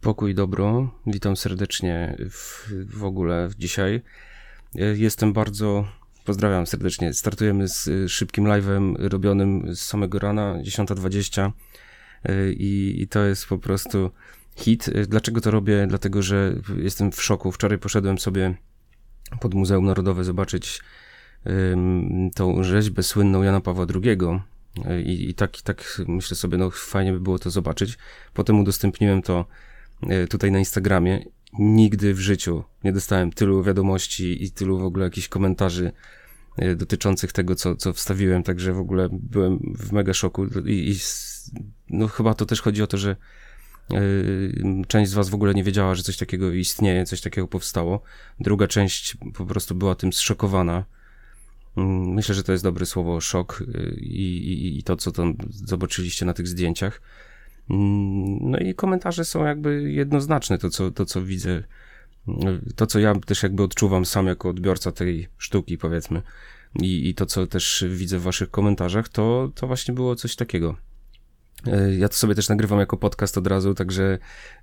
Pokój dobro, witam serdecznie w, w ogóle dzisiaj. Jestem bardzo, pozdrawiam serdecznie. Startujemy z szybkim live'em robionym z samego rana, 10.20 i, i to jest po prostu hit. Dlaczego to robię? Dlatego, że jestem w szoku. Wczoraj poszedłem sobie pod Muzeum Narodowe zobaczyć um, tą rzeźbę słynną Jana Pawła II i, i tak, tak myślę sobie, no fajnie by było to zobaczyć. Potem udostępniłem to e, tutaj na Instagramie. Nigdy w życiu nie dostałem tylu wiadomości i tylu w ogóle jakichś komentarzy e, dotyczących tego, co, co wstawiłem, także w ogóle byłem w mega szoku i, i no chyba to też chodzi o to, że e, część z was w ogóle nie wiedziała, że coś takiego istnieje, coś takiego powstało. Druga część po prostu była tym zszokowana Mm, myślę, że to jest dobre słowo szok i, i, i to, co tam zobaczyliście na tych zdjęciach. I komentarze są jakby jednoznaczne, to co, to co widzę, to co ja też jakby odczuwam sam jako odbiorca tej sztuki, powiedzmy, i, i to co też widzę w waszych komentarzach, to, to właśnie było coś takiego. E, ja to sobie też nagrywam jako podcast od razu, także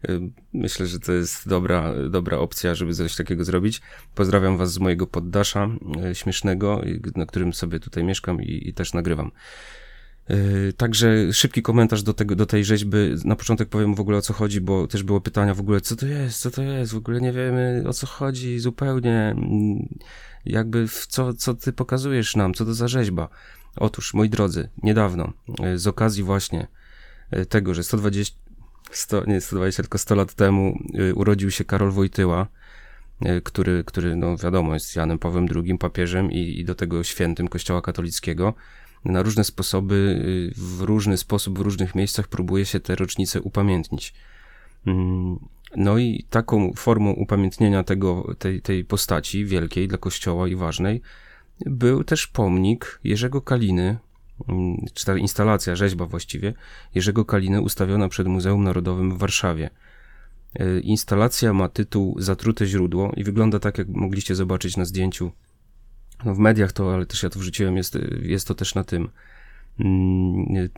e, myślę, że to jest dobra, dobra opcja, żeby coś takiego zrobić. Pozdrawiam Was z mojego poddasza e, śmiesznego, na którym sobie tutaj mieszkam i, i też nagrywam. Także szybki komentarz do, tego, do tej rzeźby. Na początek powiem w ogóle o co chodzi, bo też było pytania w ogóle, co to jest, co to jest, w ogóle nie wiemy o co chodzi zupełnie. Jakby w co, co ty pokazujesz nam, co to za rzeźba. Otóż, moi drodzy, niedawno, z okazji właśnie E, tego, że 120, 100, nie 120, tylko 100 lat temu urodził się Karol Wojtyła, który, który no wiadomo, jest Janem Pawłem II, papieżem i, i do tego świętym Kościoła katolickiego. Na różne sposoby, w różny sposób, w różnych miejscach próbuje się te rocznice upamiętnić. Mm, no i taką formą upamiętnienia tego, tej, tej postaci wielkiej dla Kościoła i ważnej był też pomnik Jerzego Kaliny, Mm, czy ta instalacja, rzeźba właściwie, Jerzego Kaliny ustawiona przed Muzeum Narodowym w Warszawie. E, instalacja ma tytuł Zatrute źródło i wygląda tak, jak mogliście zobaczyć na zdjęciu. No w mediach to, ale też ja to wrzuciłem, jest, jest to też na tym. Mm,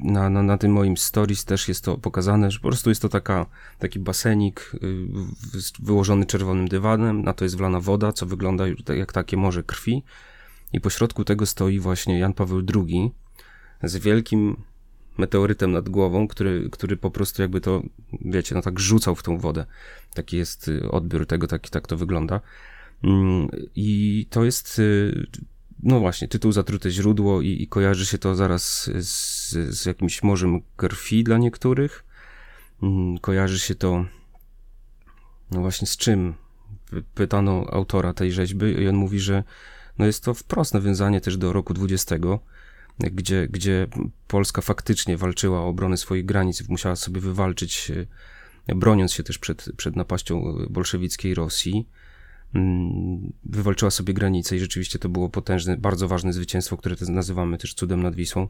na, na, na tym moim stories też jest to pokazane, że po prostu jest to taka, taki basenik y, wyłożony czerwonym dywanem, na to jest wlana woda, co wygląda jak takie morze krwi i pośrodku tego stoi właśnie Jan Paweł II z wielkim meteorytem nad głową, który, który po prostu jakby to, wiecie, no tak rzucał w tą wodę. Taki jest y, odbiór tego, tak, tak to wygląda. Mm, I to jest, y, no właśnie, tytuł Zatrute źródło i, i kojarzy się to zaraz z, z jakimś morzem krwi dla niektórych. Mm, kojarzy się to, no właśnie z czym? Pytano autora tej rzeźby i on mówi, że no jest to wprost nawiązanie też do roku 20, gdzie, gdzie Polska faktycznie walczyła o obronę swoich granic, musiała sobie wywalczyć, e, broniąc się też przed, przed napaścią bolszewickiej Rosji. Mm, wywalczyła sobie granice i rzeczywiście to było potężne, bardzo ważne zwycięstwo, które nazywamy też cudem nad Wisłą,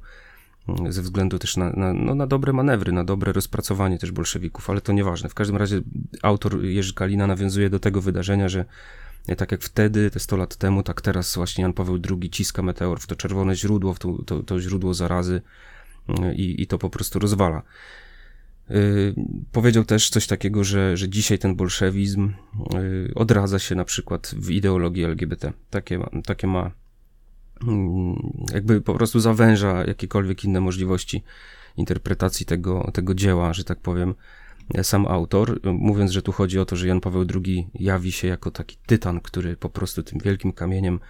mm, ze względu też na, na, no, na dobre manewry, na dobre rozpracowanie też bolszewików, ale to nieważne. W każdym razie autor Jerzy Kalina nawiązuje do tego wydarzenia, że tak jak wtedy, te 100 lat temu, tak teraz właśnie Jan Paweł II ciska meteor w to czerwone źródło, w to, to, to źródło zarazy y, i, i to po prostu rozwala. Yy, powiedział też coś takiego, że, że dzisiaj ten bolszewizm yy, odradza się na przykład w ideologii LGBT. Takie, takie ma, yy, jakby po prostu zawęża jakiekolwiek inne możliwości interpretacji tego, tego dzieła, że tak powiem, sam autor, mówiąc, że tu chodzi o to, że Jan Paweł II jawi się jako taki tytan, który po prostu tym wielkim kamieniem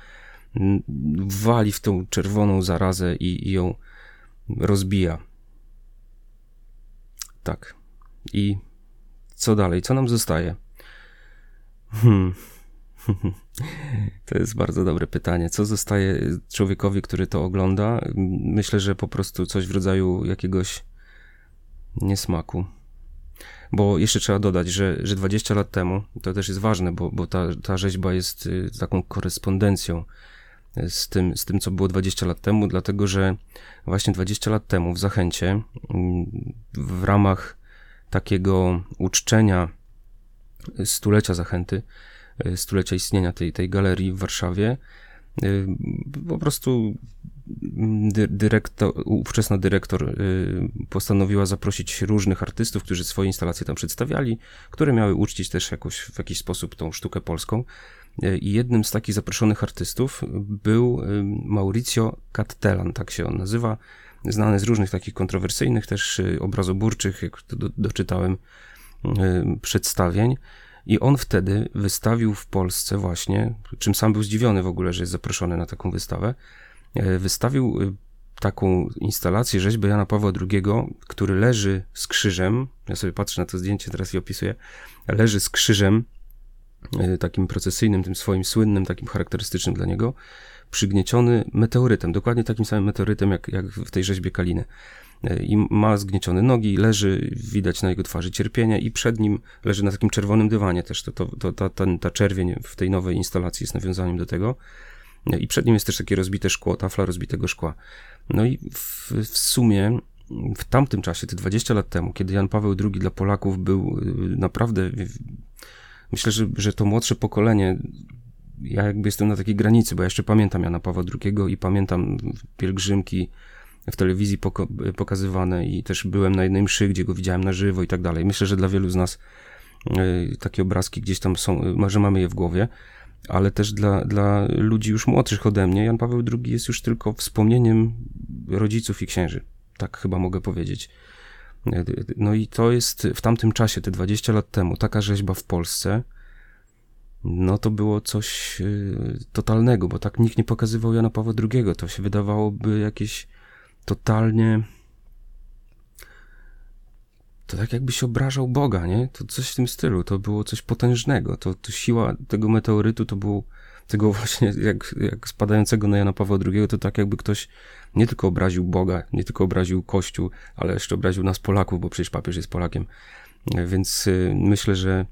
wali w tą czerwoną zarazę i, i ją rozbija. Tak. I co dalej? Co nam zostaje? Hmm. To jest bardzo dobre pytanie. Co zostaje człowiekowi, który to ogląda? Myślę, że po prostu coś w rodzaju jakiegoś niesmaku. Bo jeszcze trzeba dodać, że, że 20 lat temu, to też jest ważne, bo, bo ta, ta rzeźba jest y, taką korespondencją z tym, z tym, co było 20 lat temu, dlatego że właśnie 20 lat temu w Zachęcie, mm, w ramach takiego uczczenia stulecia Zachęty, y, stulecia istnienia tej, tej galerii w Warszawie, y, po prostu dyrektor, ówczesna dyrektor postanowiła zaprosić różnych artystów, którzy swoje instalacje tam przedstawiali, które miały uczcić też jakoś, w jakiś sposób tą sztukę polską. I jednym z takich zaproszonych artystów był Mauricio Cattelan, tak się on nazywa, znany z różnych takich kontrowersyjnych też obrazoburczych, jak do, doczytałem, przedstawień. I on wtedy wystawił w Polsce właśnie, czym sam był zdziwiony w ogóle, że jest zaproszony na taką wystawę, e, wystawił e, taką instalację rzeźby Jana Pawła II, który leży z krzyżem, ja sobie patrzę na to zdjęcie teraz i opisuję, leży z krzyżem, e, takim procesyjnym, tym swoim słynnym, takim charakterystycznym dla niego, przygnieciony meteorytem, dokładnie takim samym meteorytem jak, jak w tej rzeźbie Kaliny. I ma zgniecione nogi, leży, widać na jego twarzy cierpienie i przed nim leży na takim czerwonym dywanie też, to, to, to ta, ta, ta czerwień w tej nowej instalacji jest nawiązaniem do tego. I przed nim jest też takie rozbite szkło, tafla rozbitego szkła. No i w, w sumie w tamtym czasie, te 20 lat temu, kiedy Jan Paweł II dla Polaków był y, naprawdę, myślę, że, że to młodsze pokolenie ja jakby jestem na takiej granicy, bo ja jeszcze pamiętam Jana Pawła II i pamiętam pielgrzymki w telewizji pokazywane i też byłem na jednej mszy, gdzie go widziałem na żywo i tak dalej. Myślę, że dla wielu z nas y, takie obrazki gdzieś tam są, może mamy je w głowie, ale też dla, dla ludzi już młodszych ode mnie Jan Paweł II jest już tylko wspomnieniem rodziców i księży. Tak chyba mogę powiedzieć. No i to jest w tamtym czasie, te 20 lat temu, taka rzeźba w Polsce, no to było coś y, totalnego, bo tak nikt nie pokazywał Jana Pawła II. To się wydawałoby jakieś totalnie. To tak jakbyś obrażał Boga, nie? To coś w tym stylu. To było coś potężnego. To, to siła tego meteorytu to było tego właśnie, jak, jak spadającego na Jana Pawła II, to tak jakby ktoś nie tylko obraził Boga, nie tylko obraził Kościół, ale jeszcze obraził nas Polaków, bo przecież papież jest Polakiem. Więc y, myślę, że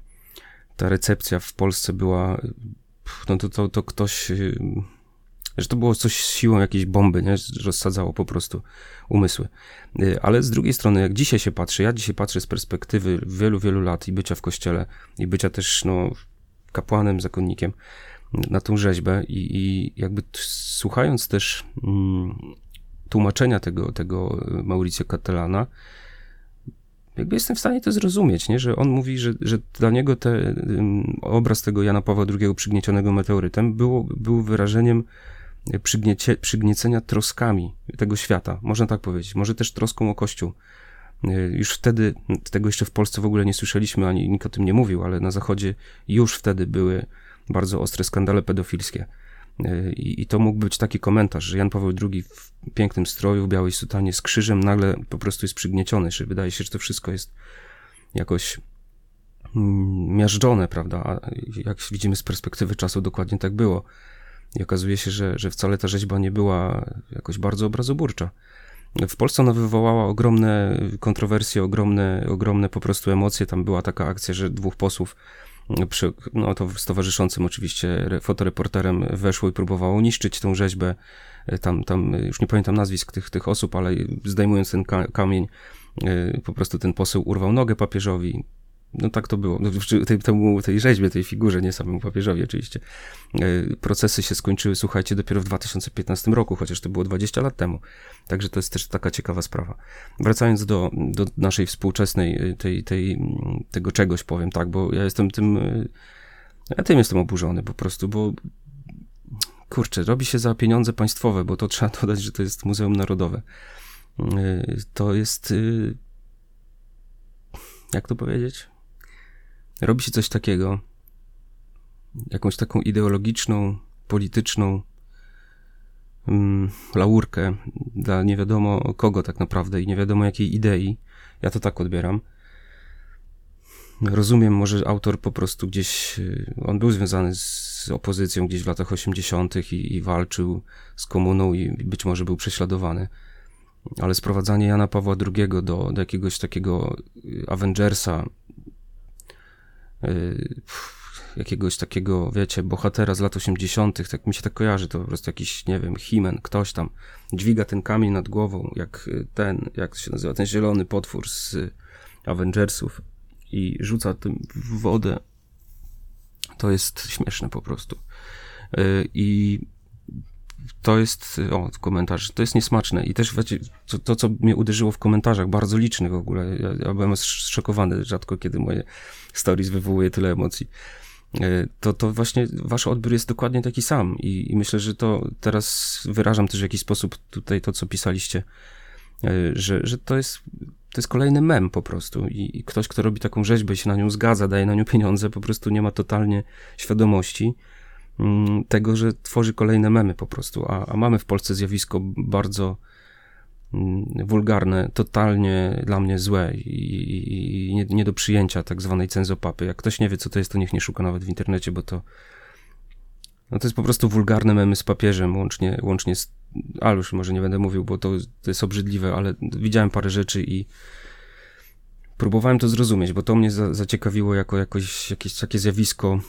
ta recepcja w Polsce była, no to, to, to ktoś y, że to było coś siłą jakiejś bomby, nie? Rozsadzało po prostu umysły. Y, ale z drugiej strony, jak dzisiaj się patrzy, ja dzisiaj patrzę z perspektywy wielu, wielu lat i bycia w kościele, i bycia też, no, kapłanem, zakonnikiem na tą rzeźbę i, i jakby słuchając też mm, tłumaczenia tego, tego Mauricio Catalana, jakby jestem w stanie to zrozumieć, nie? że on mówi, że, że dla niego te, um, obraz tego Jana Pawła II przygniecionego meteorytem było, był wyrażeniem przygniecie, przygniecenia troskami tego świata, można tak powiedzieć, może też troską o Kościół. E, już wtedy, tego jeszcze w Polsce w ogóle nie słyszeliśmy, ani nikt o tym nie mówił, ale na Zachodzie już wtedy były bardzo ostre skandale pedofilskie. E, I, I, to mógł być taki komentarz, że Jan Paweł II w pięknym stroju, w białej sutanie z krzyżem nagle po prostu jest przygnieciony, że wydaje się, że to wszystko jest jakoś mm, miażdżone, prawda? A jak widzimy z perspektywy czasu, dokładnie tak było. I okazuje się, że, że wcale ta rzeźba nie była jakoś bardzo obrazoburcza. W Polsce ona wywołała ogromne kontrowersje, ogromne, ogromne po prostu emocje. Tam była taka akcja, że dwóch posłów, przy, no to z towarzyszącym oczywiście fotoreporterem weszło i próbowało niszczyć tą rzeźbę. Tam, tam już nie pamiętam nazwisk tych, tych osób, ale zdejmując ten kamień, e, po prostu ten poseł urwał nogę papieżowi. No tak to było. No, tej, temu, tej rzeźbie, tej figurze, nie samemu papieżowi oczywiście. E, procesy się skończyły, słuchajcie, dopiero w 2015 roku, chociaż to było 20 lat temu. Także to jest też taka ciekawa sprawa. Wracając do, do naszej współczesnej, e, tej, tej, tego czegoś powiem, tak, bo ja jestem tym, e, ja tym jestem oburzony po prostu, bo kurczę, robi się za pieniądze państwowe, bo to trzeba dodać, że to jest Muzeum Narodowe. To jest, jak to powiedzieć? Robi się coś takiego, jakąś taką ideologiczną, polityczną mm, laurkę dla nie wiadomo kogo tak naprawdę i nie wiadomo jakiej idei. Ja to tak odbieram. Rozumiem, może autor po prostu gdzieś, y, on był związany z opozycją gdzieś w latach 80. I, i walczył z komuną i być może był prześladowany. Ale sprowadzanie Jana Pawła II do, do jakiegoś takiego y, Avengersa, jakiegoś takiego, wiecie, bohatera z lat 80., tak mi się tak kojarzy, to po prostu jakiś, nie wiem, Himen, ktoś tam dźwiga ten kamień nad głową, jak ten, jak się nazywa, ten zielony potwór z Avengersów i rzuca tym w wodę. To jest śmieszne po prostu. Y, I to jest, o, komentarz, to jest niesmaczne. I też to, to, co mnie uderzyło w komentarzach, bardzo licznych w ogóle, ja, ja byłem zszokowany, rzadko kiedy moje stories wywołuje tyle emocji, e, to, to właśnie wasz odbiór jest dokładnie taki sam. I, i myślę, że to teraz wyrażam też w jakiś sposób tutaj to, co pisaliście, e, że, że to jest to jest kolejny mem po prostu. I, I, ktoś, kto robi taką rzeźbę się na nią zgadza, daje na nią pieniądze, po prostu nie ma totalnie świadomości tego, że tworzy kolejne memy po prostu, a, a mamy w Polsce zjawisko bardzo mm, wulgarne, totalnie dla mnie złe i, i nie, nie, do przyjęcia tak zwanej cenzopapy. Jak ktoś nie wie, co to jest, to niech nie szuka nawet w internecie, bo to no to jest po prostu wulgarne memy z papieżem, łącznie, łącznie z ale już może nie będę mówił, bo to, to jest obrzydliwe, ale widziałem parę rzeczy i próbowałem to zrozumieć, bo to mnie za, zaciekawiło jako jakoś, jakieś takie zjawisko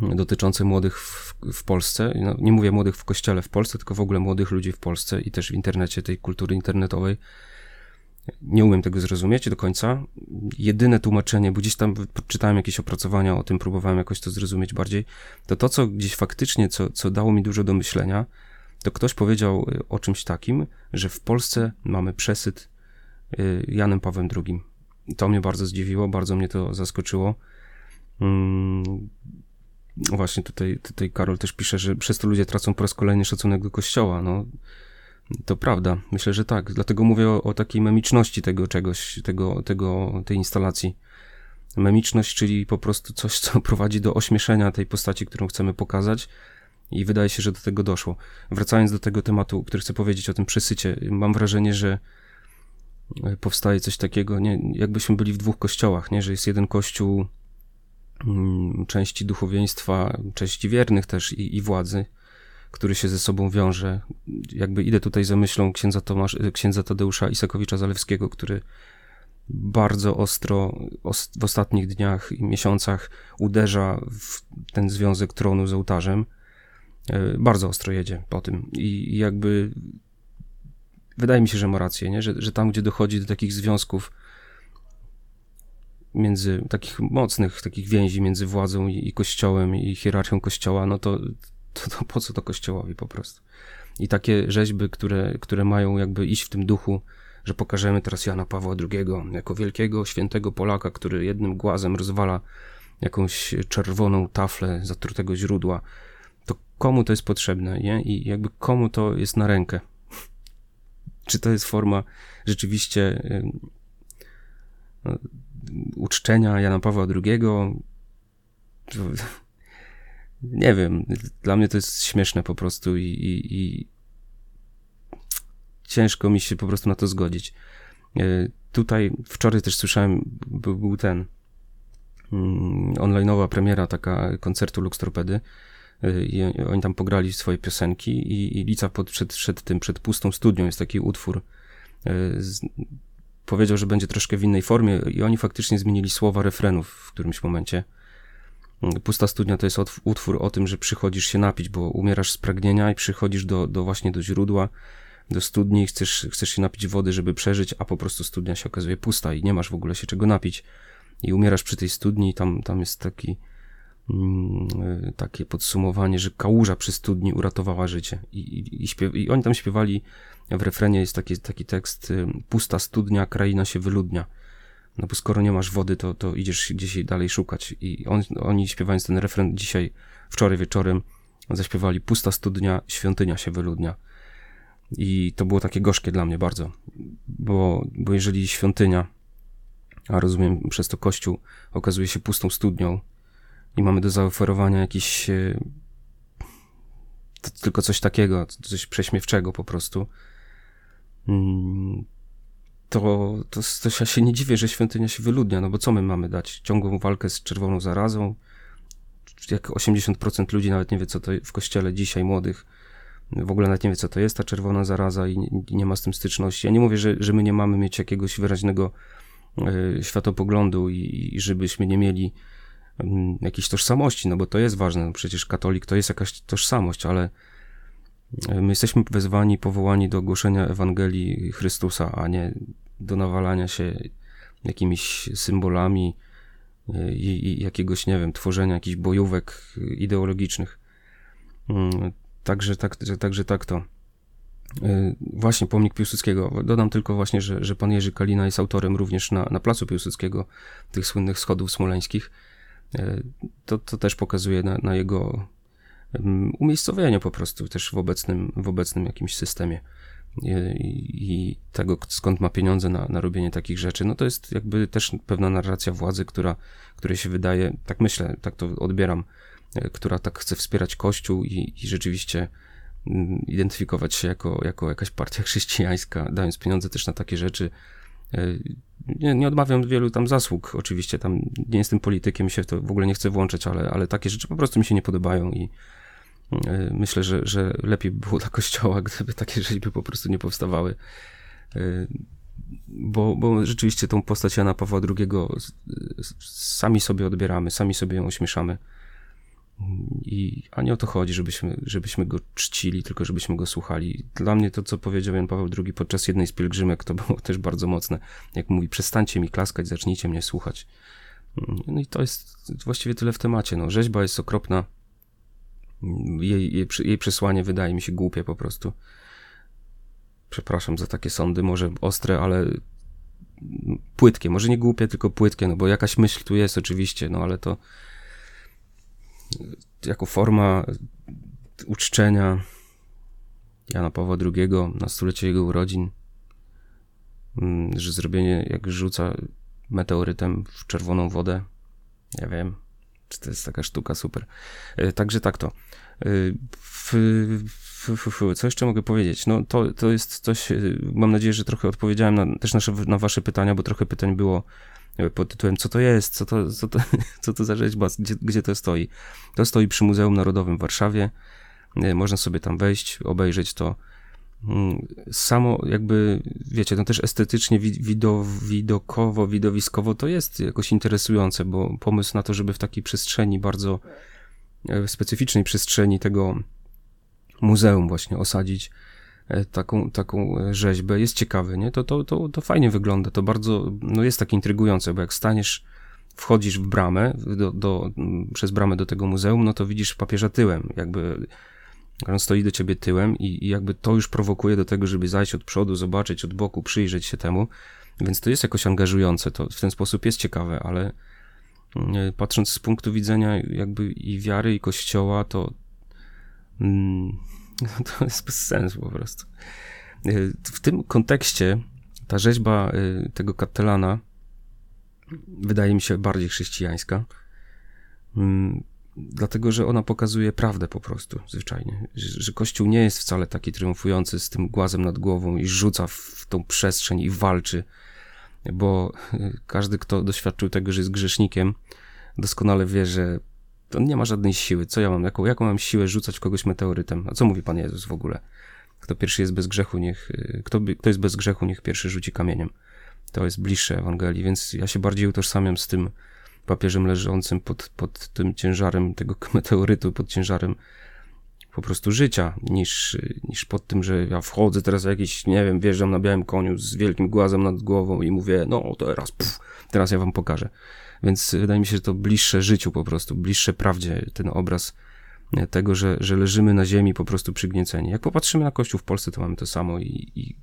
dotyczące młodych w, w Polsce. No, nie mówię młodych w kościele w Polsce, tylko w ogóle młodych ludzi w Polsce i też w internecie, tej kultury internetowej. Nie umiem tego zrozumieć do końca. Jedyne tłumaczenie, bo gdzieś tam czytałem jakieś opracowania o tym, próbowałem jakoś to zrozumieć bardziej, to to, co gdzieś faktycznie, co, co dało mi dużo do myślenia, to ktoś powiedział y, o czymś takim, że w Polsce mamy przesyt y, Janem Pawłem II. To mnie bardzo zdziwiło, bardzo mnie to zaskoczyło. Właśnie tutaj, tutaj Karol też pisze, że przez to ludzie tracą po raz kolejny szacunek do kościoła. No, to prawda, myślę, że tak. Dlatego mówię o, o takiej memiczności tego czegoś, tego, tego, tej instalacji. Memiczność, czyli po prostu coś, co prowadzi do ośmieszenia tej postaci, którą chcemy pokazać, i wydaje się, że do tego doszło. Wracając do tego tematu, który chcę powiedzieć o tym przesycie, mam wrażenie, że e, powstaje coś takiego, nie, jakbyśmy byli w dwóch kościołach, nie? że jest jeden kościół części duchowieństwa, części wiernych też i, i władzy, który się ze sobą wiąże. Jakby idę tutaj za myślą księdza, Tomasz, e, księdza Tadeusza Isakowicza-Zalewskiego, który bardzo ostro w ostatnich dniach i miesiącach uderza w ten związek tronu z ołtarzem E, bardzo ostro jedzie po tym i jakby wydaje mi się, że ma rację, nie? Że, że tam, gdzie dochodzi do takich związków między, takich mocnych, takich więzi między władzą i, i kościołem i hierarchią kościoła, no to, to, to po co to kościołowi po prostu? I takie rzeźby, które, które mają jakby iść w tym duchu, że pokażemy teraz Jana Pawła II jako wielkiego, świętego Polaka, który jednym głazem rozwala jakąś czerwoną taflę zatrutego źródła, komu to jest potrzebne nie? i jakby komu to jest na rękę. Czy to jest forma rzeczywiście no, uczczenia Jana Pawła II? Nie wiem, dla mnie to jest śmieszne po prostu i, i, i ciężko mi się po prostu na to zgodzić. E, tutaj wczoraj też słyszałem, był, był ten mm, online'owa premiera taka koncertu Lux Torpedy i oni tam pograli swoje piosenki i, i Lica pod, przed, przed tym, przed pustą studnią jest taki utwór. E, z, powiedział, że będzie troszkę w innej formie i oni faktycznie zmienili słowa refrenów w którymś momencie. Pusta studnia to jest utwór o tym, że przychodzisz się napić, bo umierasz z pragnienia i przychodzisz do, do właśnie do źródła, do studni, chcesz, chcesz się napić wody, żeby przeżyć, a po prostu studnia się okazuje pusta i nie masz w ogóle się czego napić. I umierasz przy tej studni i tam, tam jest taki, takie podsumowanie, że kałuża przy studni uratowała życie. I, i, i, śpiew, I, oni tam śpiewali, w refrenie jest taki, taki tekst, y, pusta studnia, kraina się wyludnia. No bo skoro nie masz wody, to, to idziesz gdzieś dalej szukać. I on, oni śpiewając ten refren dzisiaj, wczoraj wieczorem, zaśpiewali pusta studnia, świątynia się wyludnia. I to było takie gorzkie dla mnie bardzo, bo, bo jeżeli świątynia, a rozumiem przez to kościół, okazuje się pustą studnią, i mamy do zaoferowania jakiś e, tylko coś takiego, coś prześmiewczego po prostu, mm, to, to, to ja się nie dziwię, że świątynia się wyludnia, no bo co my mamy dać? Ciągłą walkę z czerwoną zarazą? Jak 80% ludzi nawet nie wie, co to w kościele dzisiaj, młodych, w ogóle nawet nie wie, co to jest ta czerwona zaraza i nie, nie ma z tym styczności. Ja nie mówię, że, że my nie mamy mieć jakiegoś wyraźnego y, światopoglądu i, i żebyśmy nie mieli jakiejś tożsamości, no bo to jest ważne. No przecież katolik to jest jakaś tożsamość, ale e, my jesteśmy wezwani, powołani do głoszenia Ewangelii Chrystusa, a nie do nawalania się jakimiś symbolami e, i, i jakiegoś, nie wiem, tworzenia jakichś bojówek ideologicznych. Mm, także tak, także tak to. Y, właśnie pomnik Piłsudskiego. Dodam tylko właśnie, że, że pan Jerzy Kalina jest autorem również na, na placu Piłsudskiego tych słynnych schodów smoleńskich. Y, to, to też pokazuje na, na jego umiejscowienie po prostu też w obecnym, w obecnym jakimś systemie i, i tego, skąd ma pieniądze na, na robienie takich rzeczy, no to jest jakby też pewna narracja władzy, która, której się wydaje, tak myślę, tak to odbieram, e, która tak chce wspierać Kościół i, i rzeczywiście mm, identyfikować się jako, jako jakaś partia chrześcijańska, dając pieniądze też na takie rzeczy. E, nie, nie odmawiam wielu tam zasług, oczywiście, tam nie jestem politykiem, się to w ogóle nie chcę włączyć, ale, ale takie rzeczy po prostu mi się nie podobają i, E, myślę, że, że lepiej by było dla kościoła, gdyby takie rzeźby po prostu nie powstawały. E, bo, bo rzeczywiście tą postać Jana Pawła II sami sobie odbieramy, sami sobie ją ośmieszamy. I, a nie o to chodzi, żebyśmy, żebyśmy go czcili, tylko żebyśmy go słuchali. Dla mnie to, co powiedział Jan Paweł II podczas jednej z pielgrzymek, to było też bardzo mocne. Jak mówi, przestańcie mi klaskać, zacznijcie mnie słuchać. No i to jest właściwie tyle w temacie. No, rzeźba jest okropna, jej, jej, jej przesłanie wydaje mi się głupie po prostu. Przepraszam za takie sądy, może ostre, ale płytkie. Może nie głupie, tylko płytkie, no bo jakaś myśl tu jest oczywiście, no ale to jako forma uczczenia Jana Pawła II na stulecie jego urodzin, mm, że zrobienie, jak rzuca meteorytem w czerwoną wodę, ja wiem, czy to jest taka sztuka super. E, także tak to. E, f, co jeszcze mogę powiedzieć? No to, to jest coś, e, mam nadzieję, że trochę odpowiedziałem na, też na, na wasze pytania, bo trochę pytań było pod tytułem co to jest, co to, co to, co to za rzeźba, gdzie, gdzie to stoi. To stoi przy Muzeum Narodowym w Warszawie. Można sobie tam wejść, obejrzeć to Mm, samo jakby, wiecie, no też estetycznie, wido, widokowo, widowiskowo to jest jakoś interesujące, bo pomysł na to, żeby w takiej przestrzeni, bardzo e, specyficznej przestrzeni tego muzeum właśnie osadzić e, taką, taką e, rzeźbę. Jest ciekawy, nie? To, to, to, to fajnie wygląda, to bardzo, no jest tak intrygujące, bo jak staniesz, wchodzisz w bramę, do, do, przez bramę do tego muzeum, no to widzisz papieża tyłem, jakby on stoi do ciebie tyłem i, i jakby to już prowokuje do tego, żeby zajść od przodu, zobaczyć od boku, przyjrzeć się temu, więc to jest jakoś angażujące, to w ten sposób jest ciekawe, ale mm, patrząc z punktu widzenia jakby i wiary, i kościoła, to mm, to jest bez sensu po prostu. Y, w tym kontekście ta rzeźba y, tego kapelana wydaje mi się bardziej chrześcijańska. Mm, dlatego że ona pokazuje prawdę po prostu, zwyczajnie. Że, Kościół nie jest wcale taki triumfujący z tym głazem nad głową i rzuca w tą przestrzeń i walczy, bo każdy, kto doświadczył tego, że jest grzesznikiem, doskonale wie, że to nie ma żadnej siły. Co ja mam? Jaką, jaką mam siłę rzucać kogoś meteorytem? A co mówi Pan Jezus w ogóle? Kto pierwszy jest bez grzechu, niech, kto, kto jest bez grzechu, niech pierwszy rzuci kamieniem. To jest bliższe Ewangelii, więc ja się bardziej utożsamiam z tym, papieżem leżącym pod, pod tym ciężarem tego meteorytu, pod ciężarem po prostu życia, niż, niż pod tym, że ja wchodzę teraz jakiś, nie wiem, wjeżdżam na białym koniu z wielkim głazem nad głową i mówię, no teraz, puf, teraz ja wam pokażę. Więc wydaje mi się, że to bliższe życiu po prostu, bliższe prawdzie ten obraz tego, że, że leżymy na ziemi po prostu przygnieceni. Jak popatrzymy na Kościół w Polsce, to mamy to samo i, i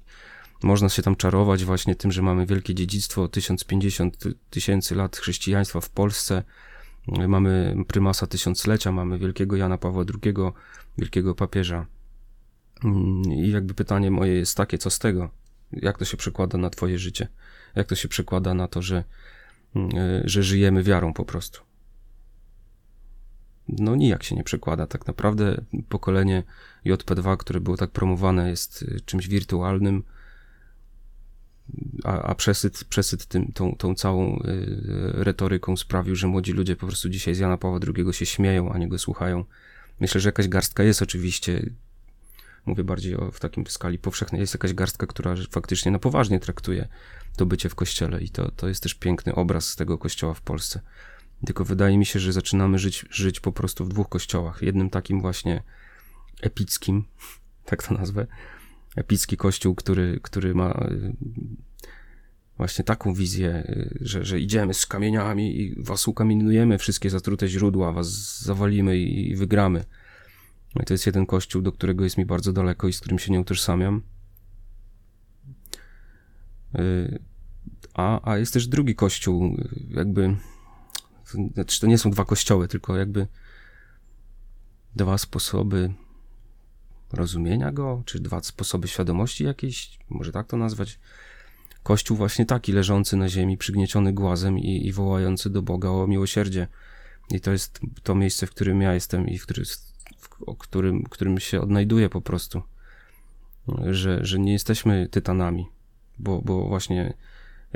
można się tam czarować właśnie tym, że mamy wielkie dziedzictwo 1050 tysięcy lat chrześcijaństwa w Polsce. Mamy prymasa tysiąclecia, mamy wielkiego Jana Pawła II, wielkiego papieża. I jakby pytanie moje jest takie, co z tego? Jak to się przekłada na twoje życie? Jak to się przekłada na to, że, że żyjemy wiarą po prostu? No nijak się nie przekłada. Tak naprawdę pokolenie JP2, które było tak promowane, jest czymś wirtualnym, a, a przesyt, przesyt tym, tą, tą całą y, retoryką sprawił, że młodzi ludzie po prostu dzisiaj z Jana Pawła II się śmieją, a nie go słuchają. Myślę, że jakaś garstka jest oczywiście, mówię bardziej o, w takim skali powszechnej, jest jakaś garstka, która faktycznie na poważnie traktuje to bycie w kościele i to, to jest też piękny obraz tego kościoła w Polsce. Tylko wydaje mi się, że zaczynamy żyć, żyć po prostu w dwóch kościołach. Jednym takim właśnie epickim, tak to nazwę, epicki kościół, który, który ma y, właśnie taką wizję, y, że, że idziemy z kamieniami i was ukamienujemy, wszystkie zatrute źródła, was zawalimy i wygramy. To jest jeden kościół, do którego jest mi bardzo daleko i z którym się nie utożsamiam. Y, a, a jest też drugi kościół, jakby. Znaczy, to nie są dwa kościoły, tylko jakby dwa sposoby rozumienia go, czy dwa sposoby świadomości jakiejś, może tak to nazwać. Kościół właśnie taki, leżący na ziemi, przygnieciony głazem i, i wołający do Boga o miłosierdzie. I to jest to miejsce, w którym ja jestem i w, który, w o którym, którym się odnajduję po prostu. Że, że nie jesteśmy tytanami, bo, bo właśnie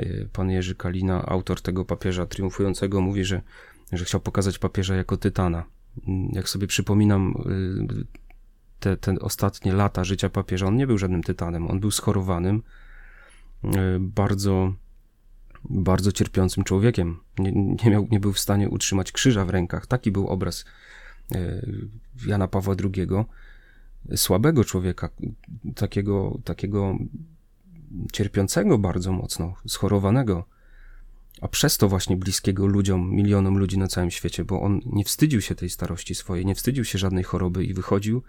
y, pan Jerzy Kalina, autor tego papieża triumfującego, mówi, że, że chciał pokazać papieża jako tytana. Jak sobie przypominam y, te, te ostatnie lata życia papieża, on nie był żadnym tytanem, on był schorowanym, y, bardzo, bardzo cierpiącym człowiekiem. Nie, nie, miał, nie był w stanie utrzymać krzyża w rękach. Taki był obraz Jana Pawła II, słabego człowieka, takiego, takiego cierpiącego bardzo mocno, schorowanego, a przez to właśnie bliskiego ludziom, milionom ludzi na całym świecie, bo on nie wstydził się tej starości swojej, nie wstydził się żadnej choroby i wychodził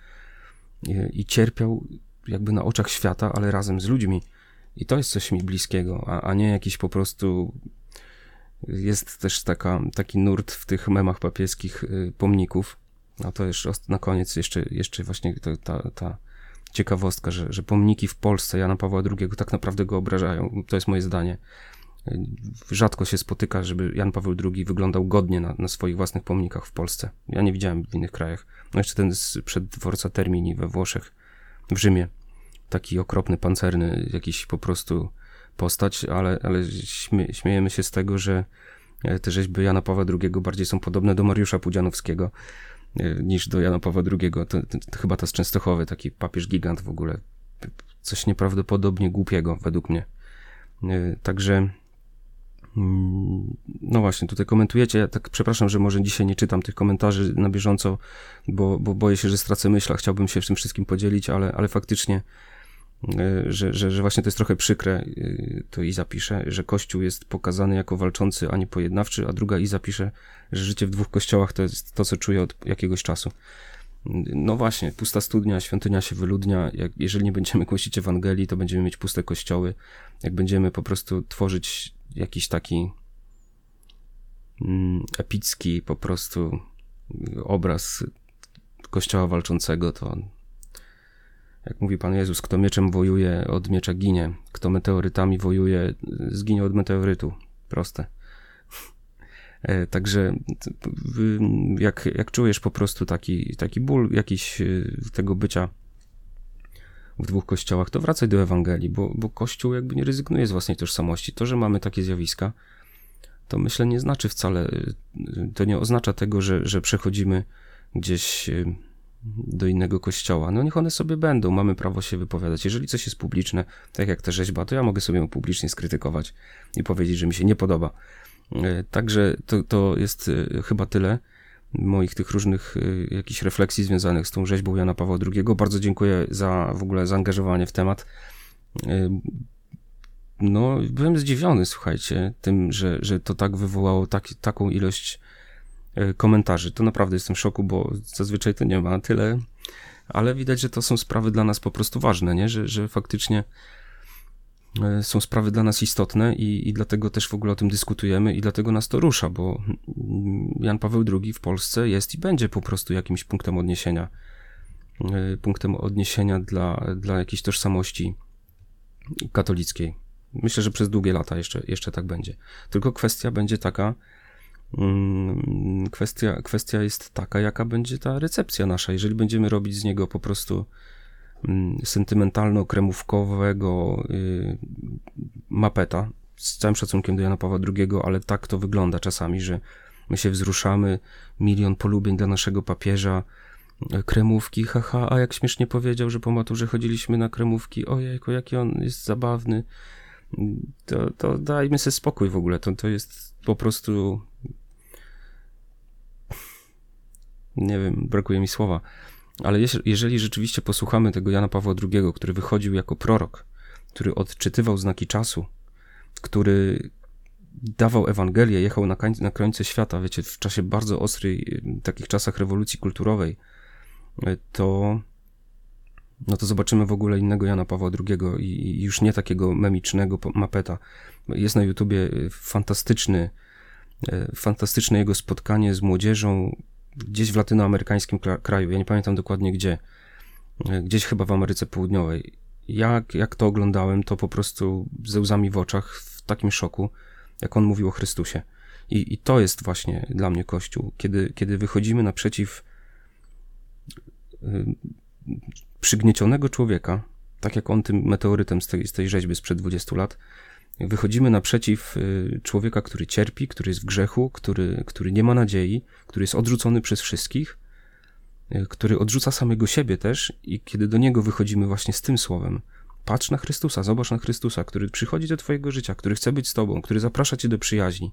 i, i cierpiał jakby na oczach świata, ale razem z ludźmi. I to jest coś mi bliskiego, a, a nie jakiś po prostu. Jest też taka, taki nurt w tych memach papieskich y, pomników. No to już na koniec jeszcze, jeszcze właśnie ta, ta, ciekawostka, że, że pomniki w Polsce Jana Pawła II tak naprawdę go obrażają. To jest moje zdanie. Rzadko się spotyka, żeby Jan Paweł II wyglądał godnie na, na swoich własnych pomnikach w Polsce. Ja nie widziałem w innych krajach. No jeszcze ten przed dworca Termini we Włoszech, w Rzymie. Taki okropny, pancerny, jakiś po prostu postać, ale, ale śmie, śmiejemy się z tego, że e, te rzeźby Jana Pawła II bardziej są podobne do Mariusza Pudzianowskiego, niż do Jana Pawła II. To, to, to chyba to z Częstochowy, taki papież gigant w ogóle. Coś nieprawdopodobnie głupiego według mnie. E, także mm, no właśnie, tutaj komentujecie. Ja tak przepraszam, że może dzisiaj nie czytam tych komentarzy na bieżąco, bo, bo boję się, że stracę myśl, chciałbym się w tym wszystkim podzielić, ale, ale faktycznie że, że, że właśnie to jest trochę przykre, e, to i zapisze, że Kościół jest pokazany jako walczący, a nie pojednawczy, a druga i zapisze, że życie w dwóch kościołach to jest to, co czuję od jakiegoś czasu. No właśnie, pusta studnia, świątynia się wyludnia. Jak, jeżeli nie będziemy głosić Ewangelii, to będziemy mieć puste kościoły. Jak będziemy po prostu tworzyć jakiś taki mm, epicki po prostu obraz kościoła walczącego, to jak mówi Pan Jezus, kto mieczem wojuje, od miecza ginie. Kto meteorytami wojuje, zginie od meteorytu. Proste. E, także jak, jak czujesz po prostu taki, taki ból jakiś e, tego bycia w dwóch kościołach, to wracaj do Ewangelii, bo, bo Kościół jakby nie rezygnuje z własnej tożsamości. To, że mamy takie zjawiska, to myślę nie znaczy wcale, e, to nie oznacza tego, że, że przechodzimy gdzieś do innego kościoła. No niech one sobie będą, mamy prawo się wypowiadać. Jeżeli coś jest publiczne, tak jak ta rzeźba, to ja mogę sobie ją publicznie skrytykować i powiedzieć, że mi się nie podoba. E, także to, to jest e, chyba tyle moich tych różnych e, jakichś refleksji związanych z tą rzeźbą Jana Pawła II. Bardzo dziękuję za w ogóle zaangażowanie w temat. No, byłem zdziwiony, słuchajcie, tym, że, że to tak wywołało tak, taką ilość komentarzy. To naprawdę jestem w szoku, bo zazwyczaj to nie ma tyle, ale widać, że to są sprawy dla nas po prostu ważne, nie? Że, że faktycznie e, są sprawy dla nas istotne i, i dlatego też w ogóle o tym dyskutujemy i dlatego nas to rusza, bo Jan Paweł II w Polsce jest i będzie po prostu jakimś punktem odniesienia, e, punktem odniesienia dla, dla jakiejś tożsamości katolickiej. Myślę, że przez długie lata jeszcze, jeszcze tak będzie. Tylko kwestia będzie taka, kwestia, kwestia jest taka, jaka będzie ta recepcja nasza. Jeżeli będziemy robić z niego po prostu mm, sentymentalno-kremówkowego y, mapeta, z całym szacunkiem do Jana Pawła II, ale tak to wygląda czasami, że my się wzruszamy, milion polubień dla naszego papieża, kremówki, haha, a jak śmiesznie powiedział, że po maturze chodziliśmy na kremówki, ojejku, jaki on jest zabawny, to, to dajmy sobie spokój w ogóle, to, to jest po prostu nie wiem, brakuje mi słowa, ale jeżeli rzeczywiście posłuchamy tego Jana Pawła II, który wychodził jako prorok, który odczytywał znaki czasu, który dawał Ewangelię, jechał na, na krańce świata, wiecie, w czasie bardzo ostrej, takich czasach rewolucji kulturowej, to no to zobaczymy w ogóle innego Jana Pawła II i, już nie takiego memicznego mapeta. Jest na YouTubie fantastyczny, fantastyczne jego spotkanie z młodzieżą gdzieś w latynoamerykańskim kraju. Ja nie pamiętam dokładnie gdzie. Gdzieś chyba w Ameryce Południowej. Jak, jak to oglądałem, to po prostu ze łzami w oczach, w takim szoku, jak on mówił o Chrystusie. I, i to jest właśnie dla mnie Kościół. Kiedy, kiedy wychodzimy naprzeciw przygniecionego człowieka, tak jak on tym meteorytem z tej, z tej rzeźby sprzed 20 lat, wychodzimy naprzeciw y, człowieka, który cierpi, który jest w grzechu, który, który nie ma nadziei, który jest odrzucony przez wszystkich, y, który odrzuca samego siebie też, i kiedy do niego wychodzimy właśnie z tym słowem, patrz na Chrystusa, zobacz na Chrystusa, który przychodzi do Twojego życia, który chce być z Tobą, który zaprasza Cię do przyjaźni,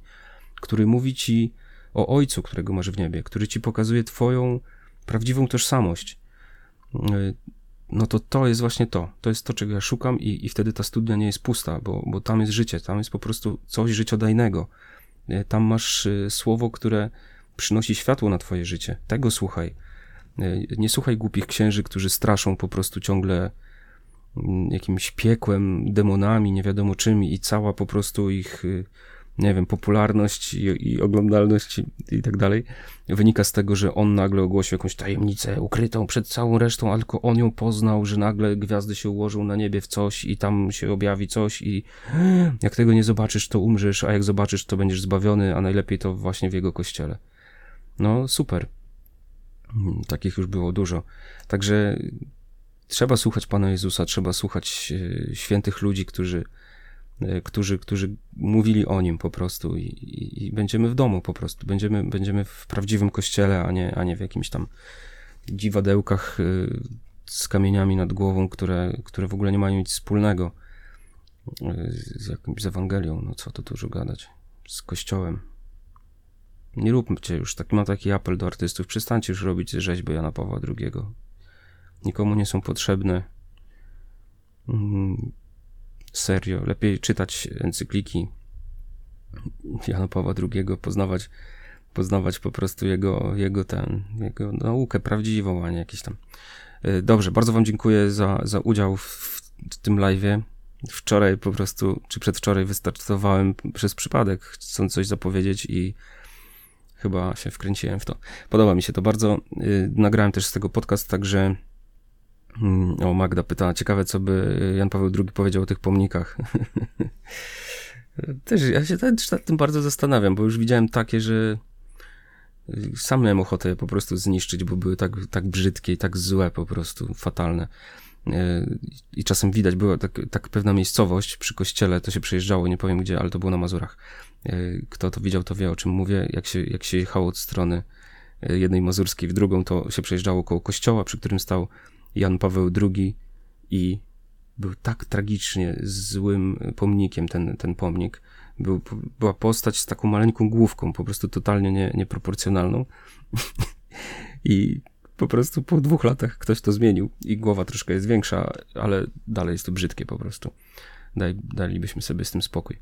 który mówi Ci o Ojcu, którego masz w niebie, który Ci pokazuje Twoją prawdziwą tożsamość. Y, no to to jest właśnie to. To jest to, czego ja szukam i, i wtedy ta studnia nie jest pusta, bo, bo tam jest życie, tam jest po prostu coś życiodajnego. E, tam masz e, słowo, które przynosi światło na twoje życie. Tego słuchaj. E, nie słuchaj głupich księży, którzy straszą po prostu ciągle mm, jakimś piekłem, demonami, nie wiadomo czym i cała po prostu ich nie wiem, popularność i, i oglądalność i, tak dalej, wynika z tego, że on nagle ogłosił jakąś tajemnicę ukrytą przed całą resztą, ale tylko on ją poznał, że nagle gwiazdy się ułożą na niebie w coś i tam się objawi coś i jak tego nie zobaczysz, to umrzesz, a jak zobaczysz, to będziesz zbawiony, a najlepiej to właśnie w jego kościele. No, super. Hmm, takich już było dużo. Także trzeba słuchać Pana Jezusa, trzeba słuchać e, świętych ludzi, którzy którzy, którzy mówili o nim po prostu i, i, i, będziemy w domu po prostu, będziemy, będziemy w prawdziwym kościele, a nie, a nie w jakimś tam dziwadełkach e, z kamieniami nad głową, które, które w ogóle nie mają nic wspólnego e, z jakimś z Ewangelią, no co to dużo gadać, z Kościołem. Nie róbcie już, tak, mam taki apel do artystów, przestańcie już robić rzeźby Jana Pawła II. Nikomu nie są potrzebne. Mm, Serio, lepiej czytać encykliki Jana Pawła II, poznawać, poznawać po prostu jego, jego, ten, jego naukę prawdziwą, a nie jakieś tam. E, dobrze, bardzo Wam dziękuję za, za udział w, w tym live'ie. Wczoraj po prostu, czy przedwczoraj wystartowałem przez przypadek, chcąc coś zapowiedzieć i chyba się wkręciłem w to. Podoba mi się to bardzo. E, nagrałem też z tego podcast, także o, Magda pyta, ciekawe co by Jan Paweł II powiedział o tych pomnikach. też ja się też nad tym bardzo zastanawiam, bo już widziałem takie, że sam miałem ochotę je po prostu zniszczyć, bo były tak, tak brzydkie i tak złe po prostu, fatalne. E, I czasem widać, była tak, tak pewna miejscowość przy kościele, to się przejeżdżało, nie powiem gdzie, ale to było na Mazurach. E, kto to widział, to wie o czym mówię. Jak się, jak się jechało od strony e, jednej mazurskiej w drugą, to się przejeżdżało koło kościoła, przy którym stał Jan Paweł II i był tak tragicznie złym pomnikiem ten, ten pomnik. Był, była postać z taką maleńką główką, po prostu totalnie nie, nieproporcjonalną. I po prostu po dwóch latach ktoś to zmienił i głowa troszkę jest większa, ale dalej jest to brzydkie po prostu. Daj, dalibyśmy sobie z tym spokój.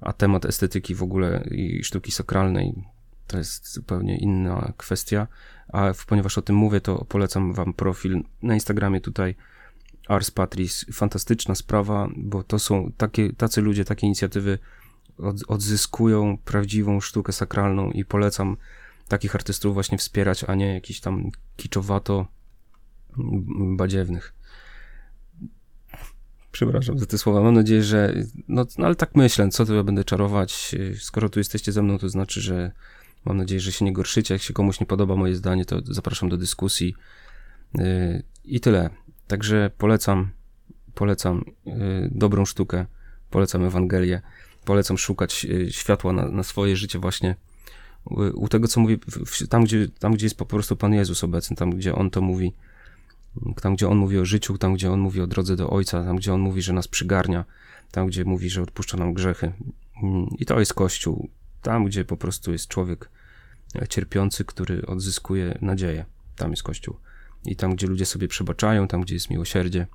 A temat estetyki w ogóle i sztuki sakralnej to jest zupełnie inna kwestia. A ponieważ o tym mówię, to polecam wam profil na Instagramie tutaj Ars Patris. Fantastyczna sprawa, bo to są takie, tacy ludzie, takie inicjatywy od, odzyskują prawdziwą sztukę sakralną i polecam takich artystów właśnie wspierać, a nie jakiś tam kiczowato badziewnych. Przepraszam za te słowa. Mam nadzieję, że. No, no ale tak myślę, co tu ja będę czarować. Skoro tu jesteście ze mną, to znaczy, że Mam nadzieję, że się nie gorszycie. Jak się komuś nie podoba moje zdanie, to zapraszam do dyskusji. Y, I tyle. Także polecam, polecam y, dobrą sztukę, polecam Ewangelię, polecam szukać y, światła na, na swoje życie właśnie u tego, co mówi, tam gdzie, tam gdzie jest po prostu Pan Jezus obecny, tam gdzie On to mówi, tam gdzie On mówi o życiu, tam gdzie On mówi o drodze do Ojca, tam gdzie On mówi, że nas przygarnia, tam gdzie mówi, że odpuszcza nam grzechy. Mm, I to jest Kościół. Tam, gdzie po prostu jest człowiek cierpiący, który odzyskuje nadzieję. Tam jest Kościół. I tam, gdzie ludzie sobie przebaczają, tam, gdzie jest miłosierdzie,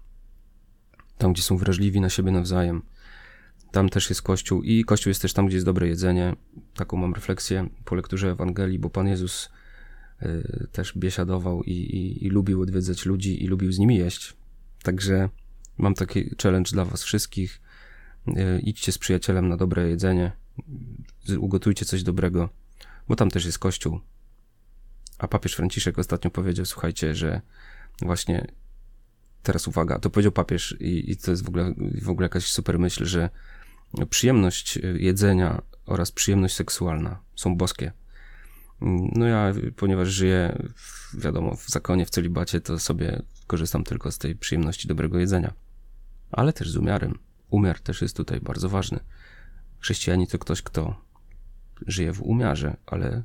tam, gdzie są wrażliwi na siebie nawzajem, tam też jest Kościół. I Kościół jest też tam, gdzie jest dobre jedzenie. Taką mam refleksję po lekturze Ewangelii, bo Pan Jezus y, też biesiadował i, i, i lubił odwiedzać ludzi i lubił z nimi jeść. Także mam taki challenge dla was wszystkich. Y, idźcie z przyjacielem na dobre jedzenie, ugotujcie coś dobrego, bo tam też jest kościół. A papież Franciszek ostatnio powiedział, słuchajcie, że właśnie teraz uwaga, to powiedział papież i, i to jest w ogóle, w ogóle jakaś super myśl, że przyjemność jedzenia oraz przyjemność seksualna są boskie. No ja, ponieważ żyję, w, wiadomo, w zakonie, w celibacie, to sobie korzystam tylko z tej przyjemności dobrego jedzenia. Ale też z umiarem. Umiar też jest tutaj bardzo ważny. Chrześcijanin to ktoś, kto żyje w umiarze, ale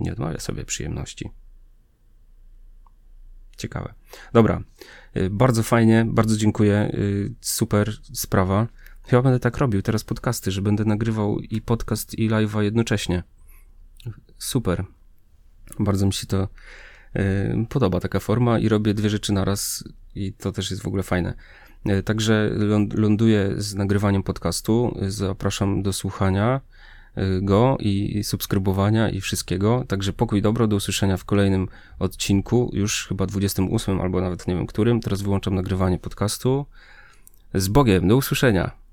nie odmawia sobie przyjemności. Ciekawe. Dobra, y, bardzo fajnie, bardzo dziękuję. Y, super sprawa. Chyba będę tak robił teraz podcasty, że będę nagrywał i podcast, i live'a jednocześnie. Super. Bardzo mi się to y, podoba, taka forma, i robię dwie rzeczy naraz, i to też jest w ogóle fajne. Także ląduję z nagrywaniem podcastu. Zapraszam do słuchania go i subskrybowania i wszystkiego. Także pokój dobro, do usłyszenia w kolejnym odcinku, już chyba 28 albo nawet nie wiem którym. Teraz wyłączam nagrywanie podcastu. Z Bogiem, do usłyszenia.